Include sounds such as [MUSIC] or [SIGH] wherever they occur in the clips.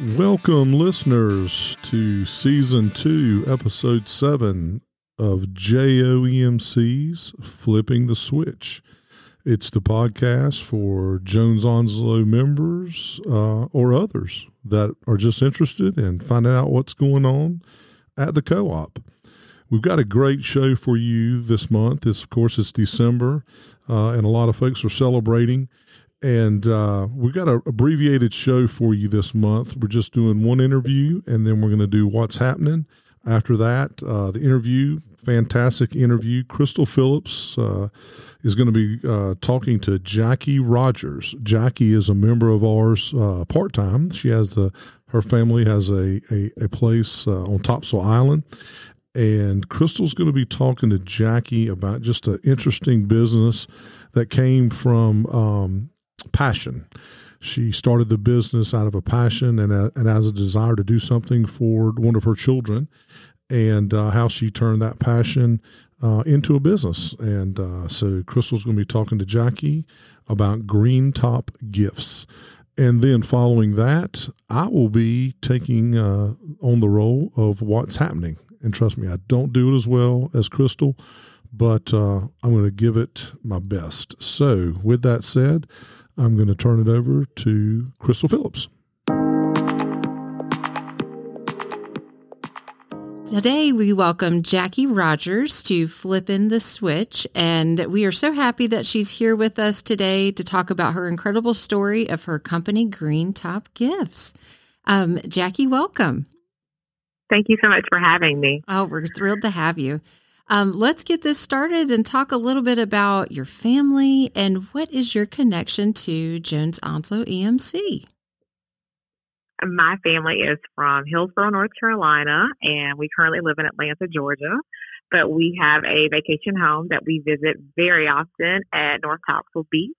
Welcome, listeners, to season two, episode seven of JOEMC's Flipping the Switch. It's the podcast for Jones Onslow members uh, or others that are just interested in finding out what's going on at the co op. We've got a great show for you this month. This, of course, is December, uh, and a lot of folks are celebrating. And uh, we've got an abbreviated show for you this month. We're just doing one interview, and then we're going to do what's happening. After that, uh, the interview, fantastic interview. Crystal Phillips uh, is going to be uh, talking to Jackie Rogers. Jackie is a member of ours uh, part time. She has the her family has a a, a place uh, on Topsail Island, and Crystal's going to be talking to Jackie about just an interesting business that came from um, passion. She started the business out of a passion and, a, and as a desire to do something for one of her children, and uh, how she turned that passion uh, into a business. And uh, so Crystal's going to be talking to Jackie about Green Top Gifts. And then following that, I will be taking uh, on the role of what's happening. And trust me, I don't do it as well as Crystal, but uh, I'm going to give it my best. So, with that said, I'm going to turn it over to Crystal Phillips. Today, we welcome Jackie Rogers to Flippin' the Switch, and we are so happy that she's here with us today to talk about her incredible story of her company, Green Top Gifts. Um, Jackie, welcome. Thank you so much for having me. Oh, we're thrilled to have you. Um, let's get this started and talk a little bit about your family and what is your connection to Jones Onslow EMC? My family is from Hillsborough, North Carolina, and we currently live in Atlanta, Georgia. But we have a vacation home that we visit very often at North Topsail Beach.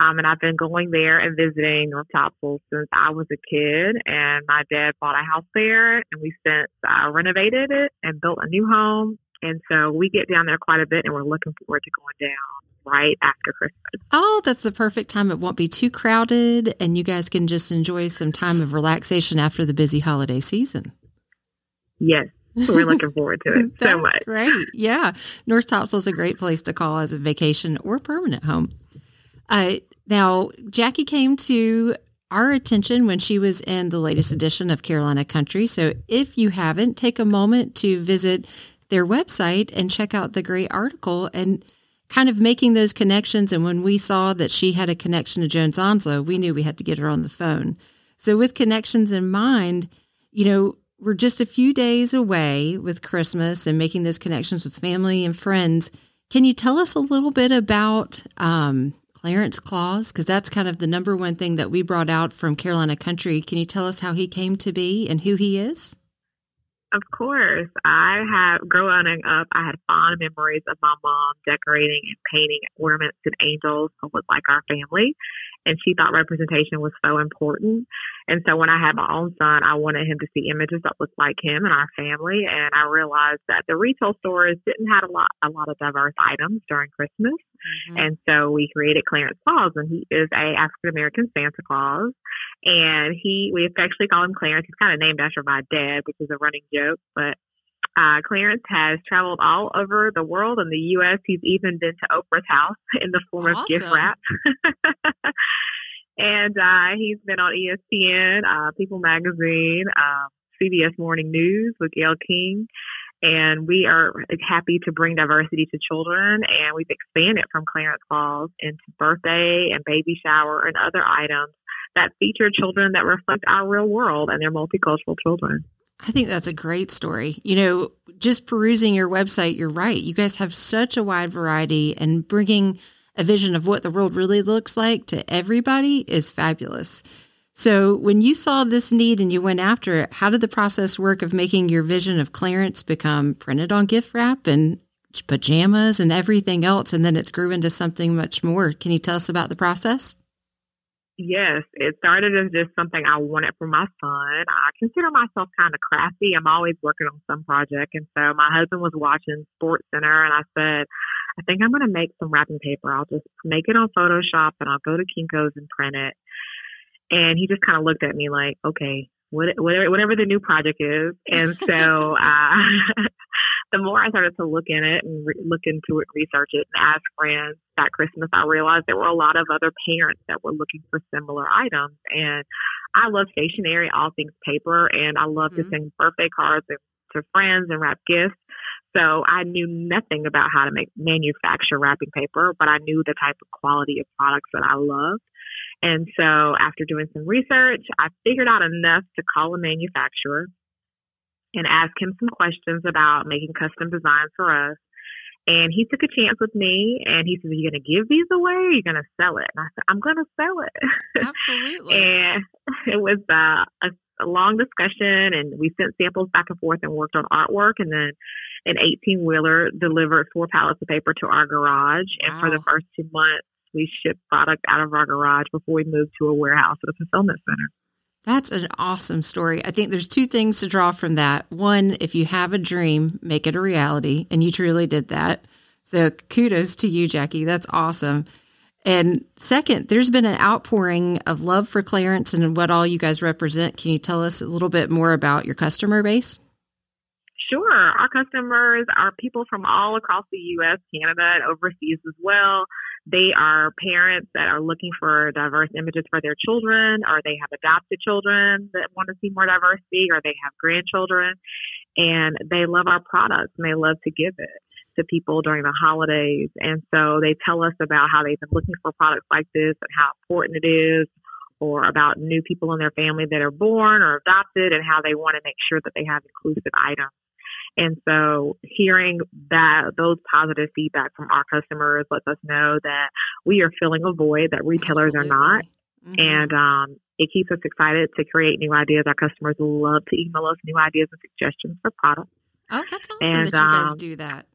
Um, and I've been going there and visiting North Topsail since I was a kid. And my dad bought a house there, and we since uh, renovated it and built a new home and so we get down there quite a bit and we're looking forward to going down right after Christmas. Oh, that's the perfect time. It won't be too crowded and you guys can just enjoy some time of relaxation after the busy holiday season. Yes. We're looking forward to it [LAUGHS] so much. Great. Yeah. North Topsail is a great place to call as a vacation or permanent home. Uh, now, Jackie came to our attention when she was in the latest edition of Carolina Country. So if you haven't, take a moment to visit their website and check out the great article and kind of making those connections. And when we saw that she had a connection to Jones Onslow, we knew we had to get her on the phone. So, with connections in mind, you know, we're just a few days away with Christmas and making those connections with family and friends. Can you tell us a little bit about um, Clarence Claus? Because that's kind of the number one thing that we brought out from Carolina Country. Can you tell us how he came to be and who he is? Of course. I have growing up, I had fond memories of my mom decorating and painting ornaments and angels was like our family. And she thought representation was so important. And so when I had my own son, I wanted him to see images that looked like him and our family. And I realized that the retail stores didn't have a lot, a lot of diverse items during Christmas. Mm-hmm. And so we created Clarence Claus, and he is a African American Santa Claus. And he, we affectionately call him Clarence. He's kind of named after my dad, which is a running joke, but uh, Clarence has traveled all over the world in the U.S. He's even been to Oprah's house [LAUGHS] in the form awesome. of gift wrap. [LAUGHS] and uh, he's been on ESPN, uh, People Magazine, um, CBS Morning News with Gayle King. And we are happy to bring diversity to children. And we've expanded from Clarence Claus into birthday and baby shower and other items that feature children that reflect our real world and their multicultural children. I think that's a great story. You know, just perusing your website, you're right. You guys have such a wide variety, and bringing a vision of what the world really looks like to everybody is fabulous. So, when you saw this need and you went after it, how did the process work of making your vision of Clarence become printed on gift wrap and pajamas and everything else? And then it's grew into something much more. Can you tell us about the process? Yes, it started as just something I wanted for my son. I consider myself kind of crafty. I'm always working on some project. And so my husband was watching Sports Center and I said, I think I'm going to make some wrapping paper. I'll just make it on Photoshop and I'll go to Kinko's and print it. And he just kind of looked at me like, okay, whatever, whatever the new project is. And so, [LAUGHS] uh, [LAUGHS] the more I started to look in it and re- look into it, research it, and ask friends that Christmas, I realized there were a lot of other parents that were looking for similar items. And I love stationery, all things paper, and I love mm-hmm. to send birthday cards to friends and wrap gifts. So I knew nothing about how to make manufacture wrapping paper, but I knew the type of quality of products that I loved. And so after doing some research, I figured out enough to call a manufacturer and ask him some questions about making custom designs for us. And he took a chance with me and he said, Are you going to give these away or are you going to sell it? And I said, I'm going to sell it. [LAUGHS] Absolutely. and [LAUGHS] it was uh, a, a long discussion and we sent samples back and forth and worked on artwork. And then an 18 wheeler delivered four pallets of paper to our garage. Wow. And for the first two months, we shipped product out of our garage before we moved to a warehouse at a fulfillment center. That's an awesome story. I think there's two things to draw from that. One, if you have a dream, make it a reality. And you truly did that. So kudos to you, Jackie. That's awesome. And second, there's been an outpouring of love for Clarence and what all you guys represent. Can you tell us a little bit more about your customer base? Sure. Our customers are people from all across the U.S., Canada, and overseas as well. They are parents that are looking for diverse images for their children, or they have adopted children that want to see more diversity, or they have grandchildren, and they love our products and they love to give it to people during the holidays. And so they tell us about how they've been looking for products like this and how important it is, or about new people in their family that are born or adopted and how they want to make sure that they have inclusive items and so hearing that those positive feedback from our customers lets us know that we are filling a void that retailers Absolutely. are not. Mm-hmm. And um, it keeps us excited to create new ideas. Our customers love to email us new ideas and suggestions for products. Oh, that's awesome and, that you guys um, do that.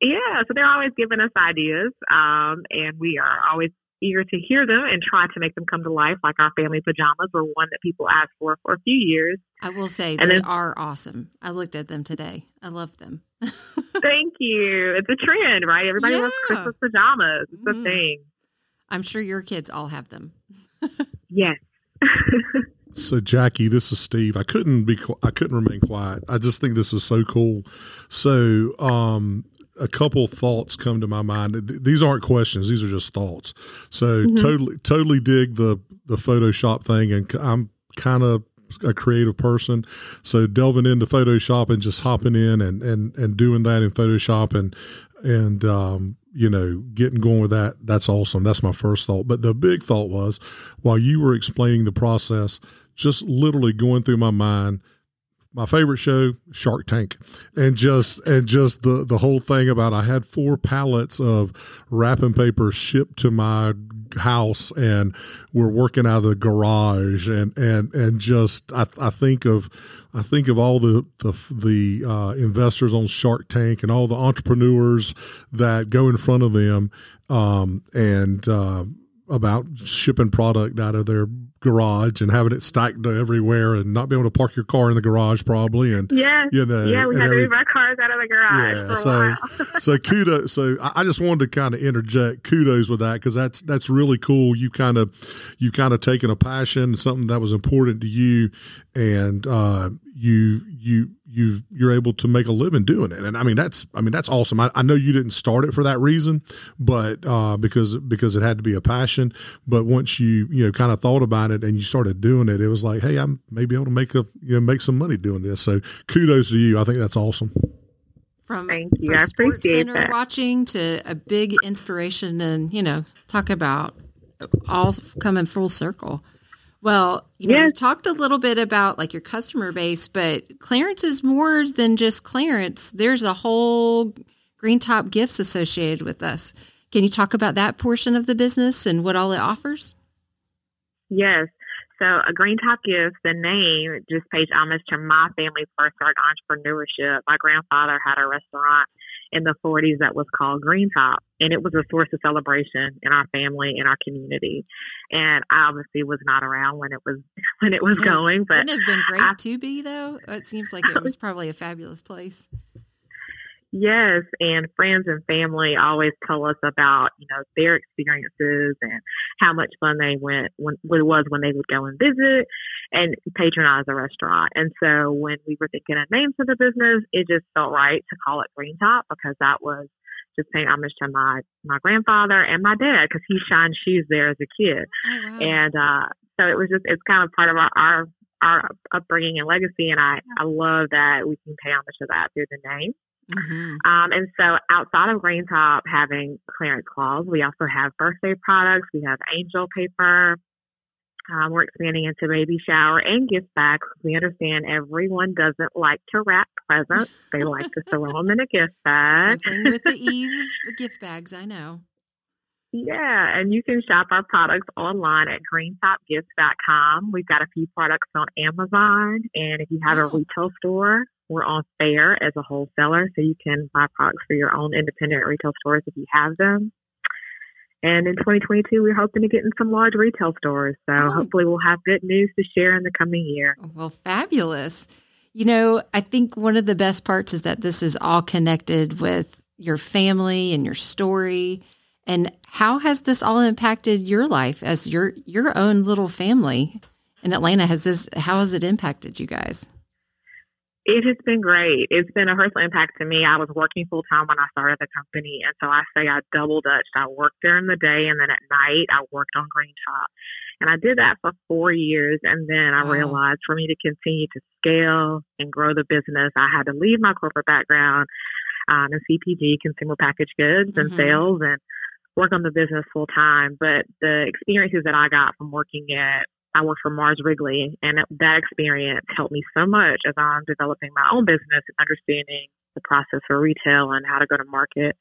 Yeah, so they're always giving us ideas, um, and we are always eager to hear them and try to make them come to life, like our family pajamas were one that people asked for for a few years. I will say and they then, are awesome. I looked at them today. I love them. [LAUGHS] thank you. It's a trend, right? Everybody yeah. Christmas pajamas. It's mm. a thing. I'm sure your kids all have them. [LAUGHS] yes. [LAUGHS] So Jackie, this is Steve. I couldn't be I couldn't remain quiet. I just think this is so cool. So um a couple thoughts come to my mind. These aren't questions; these are just thoughts. So mm-hmm. totally, totally dig the the Photoshop thing, and I'm kind of a creative person, so delving into Photoshop and just hopping in and and and doing that in Photoshop and and um, you know getting going with that. That's awesome. That's my first thought. But the big thought was while you were explaining the process, just literally going through my mind my favorite show shark tank. And just and just the the whole thing about i had four pallets of wrapping paper shipped to my house and we're working out of the garage. And and and just i, I think of i think of all the the, the uh, investors on shark tank and all the entrepreneurs that go in front of them um, and uh, about shipping product out of their garage and having it stacked everywhere and not being able to park your car in the garage probably and yeah you know yeah we had to move our cars out of the garage yeah so [LAUGHS] so kudos so I, just wanted to kind of interject kudos with that because that's that's really cool. You kind of you kind of taken a passion something that was important to you and uh, you you you you're able to make a living doing it. And i mean that's i mean that's awesome. I, I know you didn't start it for that reason but uh, because because it had to be a passion. But once you you know kind of thought about it and you started doing it it was like hey i'm maybe able to make a you know make some money doing this. So kudos to you. I think that's awesome. From, Thank you. from Sports Center that. watching to a big inspiration and you know talk about all coming full circle well, you know, we talked a little bit about like your customer base, but Clarence is more than just Clarence. There's a whole Green Top Gifts associated with us. Can you talk about that portion of the business and what all it offers? Yes. So, a Green Top Gifts, the name just pays homage to my family's first start entrepreneurship. My grandfather had a restaurant in the 40s that was called Green Top, and it was a source of celebration in our family, in our community. And I obviously was not around when it was [LAUGHS] when it was yeah, going, but wouldn't have been great I, to be though. It seems like it [LAUGHS] was probably a fabulous place. Yes, and friends and family always tell us about you know their experiences and how much fun they went when it was when they would go and visit and patronize a restaurant. And so when we were thinking of names for the business, it just felt right to call it Green Top because that was just paying homage to my my grandfather and my dad because he shined shoes there as a kid, oh, wow. and uh, so it was just it's kind of part of our, our our upbringing and legacy, and I I love that we can pay homage to that through the name. Mm-hmm. Um, and so outside of Green Top having Clarence Claus, we also have birthday products. We have angel paper. Um, we're expanding into baby shower and gift bags. We understand everyone doesn't like to wrap presents. They like to throw them in a gift bag. Something with the [LAUGHS] ease of gift bags, I know. Yeah, and you can shop our products online at greentopgifts.com. We've got a few products on Amazon, and if you have a retail store, we're on Faire as a wholesaler, so you can buy products for your own independent retail stores if you have them. And in 2022, we're hoping to get in some large retail stores. So oh. hopefully, we'll have good news to share in the coming year. Well, fabulous. You know, I think one of the best parts is that this is all connected with your family and your story. And how has this all impacted your life as your your own little family in Atlanta? Has this how has it impacted you guys? It has been great. It's been a personal impact to me. I was working full time when I started the company, and so I say I double dutched. I worked during the day, and then at night I worked on Green Top, and I did that for four years. And then I wow. realized for me to continue to scale and grow the business, I had to leave my corporate background um, in CPG, consumer packaged goods, and mm-hmm. sales, and work on the business full time. But the experiences that I got from working at I worked for Mars Wrigley, and that experience helped me so much as I'm developing my own business and understanding the process for retail and how to go to market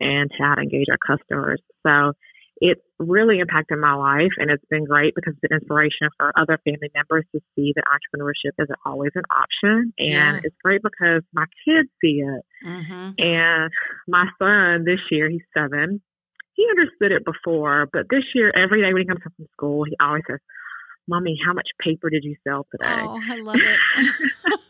and how to engage our customers. So it's really impacted my life, and it's been great because it's an inspiration for other family members to see that entrepreneurship isn't always an option. And yeah. it's great because my kids see it. Mm-hmm. And my son this year, he's seven. He understood it before, but this year, every day when he comes home from school, he always says, Mommy, how much paper did you sell today? Oh, I love it. [LAUGHS]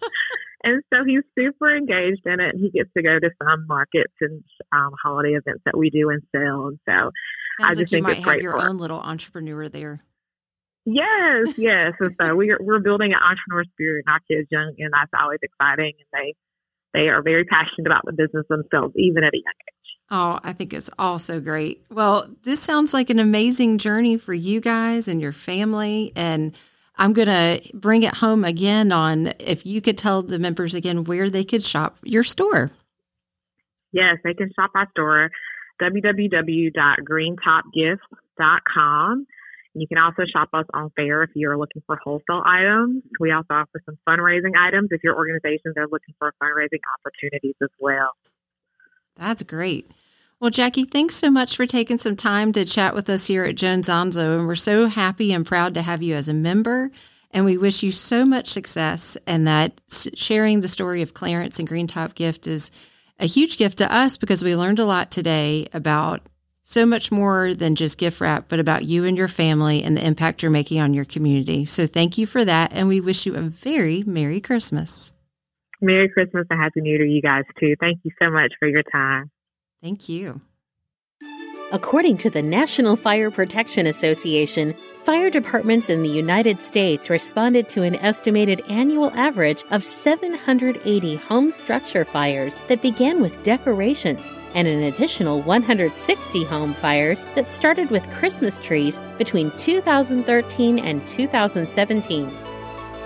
and so he's super engaged in it. And he gets to go to some markets and um, holiday events that we do and sell. And so Sounds I just like think you might have your own little entrepreneur there. Yes, [LAUGHS] yes. and so we're we're building an entrepreneur spirit in our kids young, and that's always exciting. And they they are very passionate about the business themselves, even at a young age. Oh, I think it's also great. Well, this sounds like an amazing journey for you guys and your family. And I'm going to bring it home again on if you could tell the members again where they could shop your store. Yes, they can shop our store, www.greentopgifts.com. You can also shop us on Faire if you're looking for wholesale items. We also offer some fundraising items if your organizations are looking for fundraising opportunities as well. That's great. Well, Jackie, thanks so much for taking some time to chat with us here at Jones Onslow. And we're so happy and proud to have you as a member. And we wish you so much success and that sharing the story of Clarence and Green Top Gift is a huge gift to us because we learned a lot today about so much more than just gift wrap, but about you and your family and the impact you're making on your community. So thank you for that. And we wish you a very Merry Christmas. Merry Christmas and Happy New Year to you guys, too. Thank you so much for your time. Thank you. According to the National Fire Protection Association, fire departments in the United States responded to an estimated annual average of 780 home structure fires that began with decorations and an additional 160 home fires that started with Christmas trees between 2013 and 2017.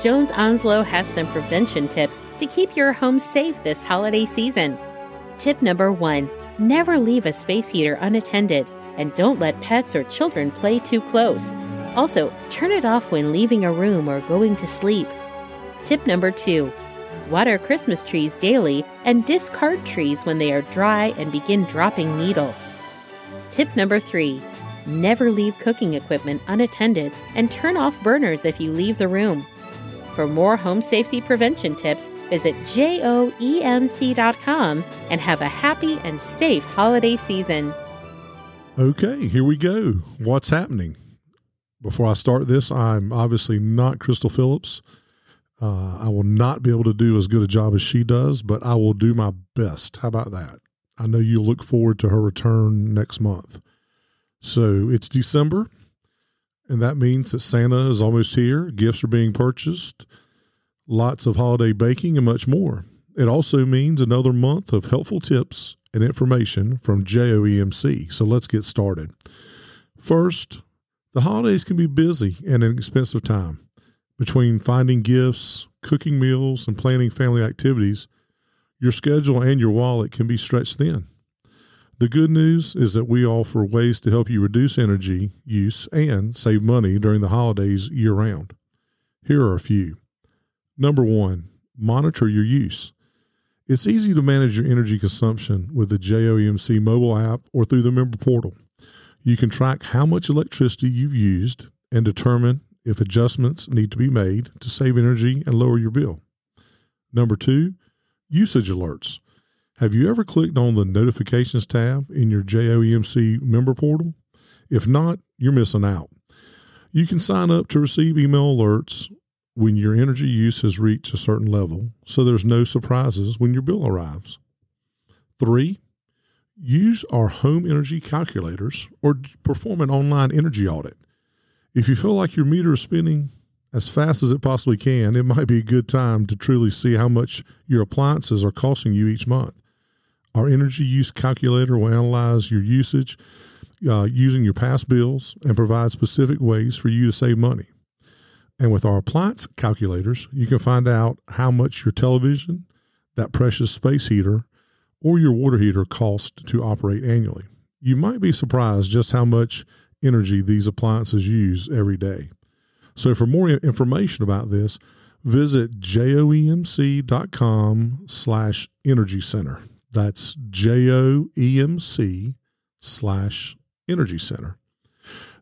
Jones Onslow has some prevention tips to keep your home safe this holiday season. Tip number one Never leave a space heater unattended, and don't let pets or children play too close. Also, turn it off when leaving a room or going to sleep. Tip number two water Christmas trees daily and discard trees when they are dry and begin dropping needles. Tip number three never leave cooking equipment unattended and turn off burners if you leave the room. For more home safety prevention tips, visit joemc.com and have a happy and safe holiday season. Okay, here we go. What's happening? Before I start this, I'm obviously not Crystal Phillips. Uh, I will not be able to do as good a job as she does, but I will do my best. How about that? I know you look forward to her return next month. So it's December, and that means that Santa is almost here. Gifts are being purchased, lots of holiday baking, and much more. It also means another month of helpful tips and information from JOEMC. So let's get started. First, the holidays can be busy and an expensive time. Between finding gifts, cooking meals, and planning family activities, your schedule and your wallet can be stretched thin. The good news is that we offer ways to help you reduce energy use and save money during the holidays year round. Here are a few. Number one, monitor your use. It's easy to manage your energy consumption with the JOEMC mobile app or through the member portal. You can track how much electricity you've used and determine if adjustments need to be made to save energy and lower your bill. Number two, usage alerts. Have you ever clicked on the notifications tab in your JOEMC member portal? If not, you're missing out. You can sign up to receive email alerts when your energy use has reached a certain level, so there's no surprises when your bill arrives. Three, use our home energy calculators or perform an online energy audit. If you feel like your meter is spinning as fast as it possibly can, it might be a good time to truly see how much your appliances are costing you each month. Our energy use calculator will analyze your usage uh, using your past bills and provide specific ways for you to save money. And with our appliance calculators, you can find out how much your television, that precious space heater, or your water heater cost to operate annually. You might be surprised just how much energy these appliances use every day. So for more information about this, visit joemc.com slash energy center. That's J O E M C slash Energy Center.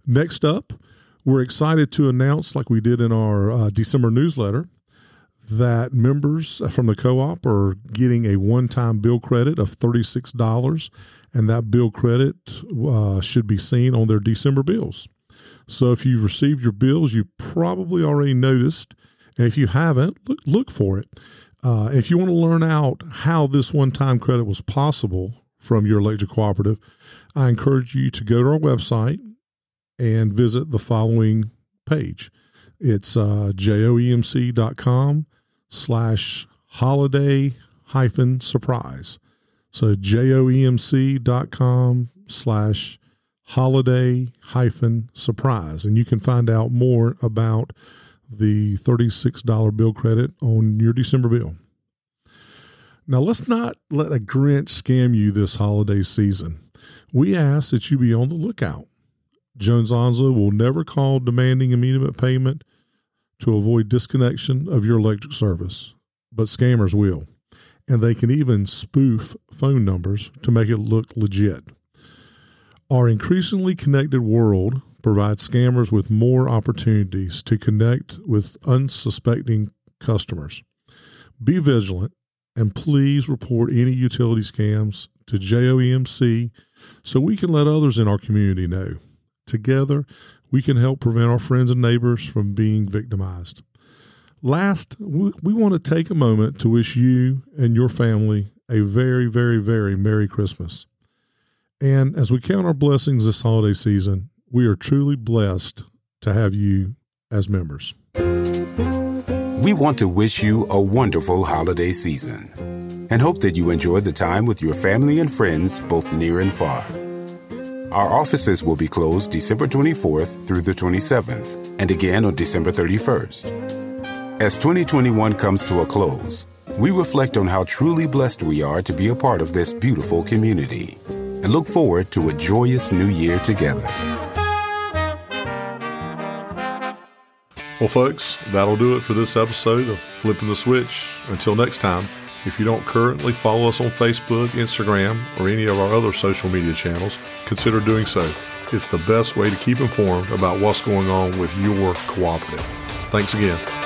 Next up, we're excited to announce, like we did in our uh, December newsletter, that members from the co op are getting a one time bill credit of $36, and that bill credit uh, should be seen on their December bills. So if you've received your bills, you probably already noticed. And if you haven't, look, look for it. Uh, if you want to learn out how this one time credit was possible from your electric cooperative, I encourage you to go to our website and visit the following page. It's uh, joemc.com slash holiday hyphen surprise. So joemc.com slash holiday hyphen surprise. And you can find out more about the $36 bill credit on your December bill. Now, let's not let a Grinch scam you this holiday season. We ask that you be on the lookout. Jones Onslow will never call demanding immediate payment to avoid disconnection of your electric service, but scammers will. And they can even spoof phone numbers to make it look legit. Our increasingly connected world provides scammers with more opportunities to connect with unsuspecting customers. Be vigilant and please report any utility scams to JOEMC so we can let others in our community know. Together, we can help prevent our friends and neighbors from being victimized. Last, we, we want to take a moment to wish you and your family a very, very, very Merry Christmas. And as we count our blessings this holiday season, we are truly blessed to have you as members. We want to wish you a wonderful holiday season and hope that you enjoy the time with your family and friends, both near and far. Our offices will be closed December 24th through the 27th and again on December 31st. As 2021 comes to a close, we reflect on how truly blessed we are to be a part of this beautiful community and look forward to a joyous new year together. Well, folks, that'll do it for this episode of Flipping the Switch. Until next time, if you don't currently follow us on Facebook, Instagram, or any of our other social media channels, consider doing so. It's the best way to keep informed about what's going on with your cooperative. Thanks again.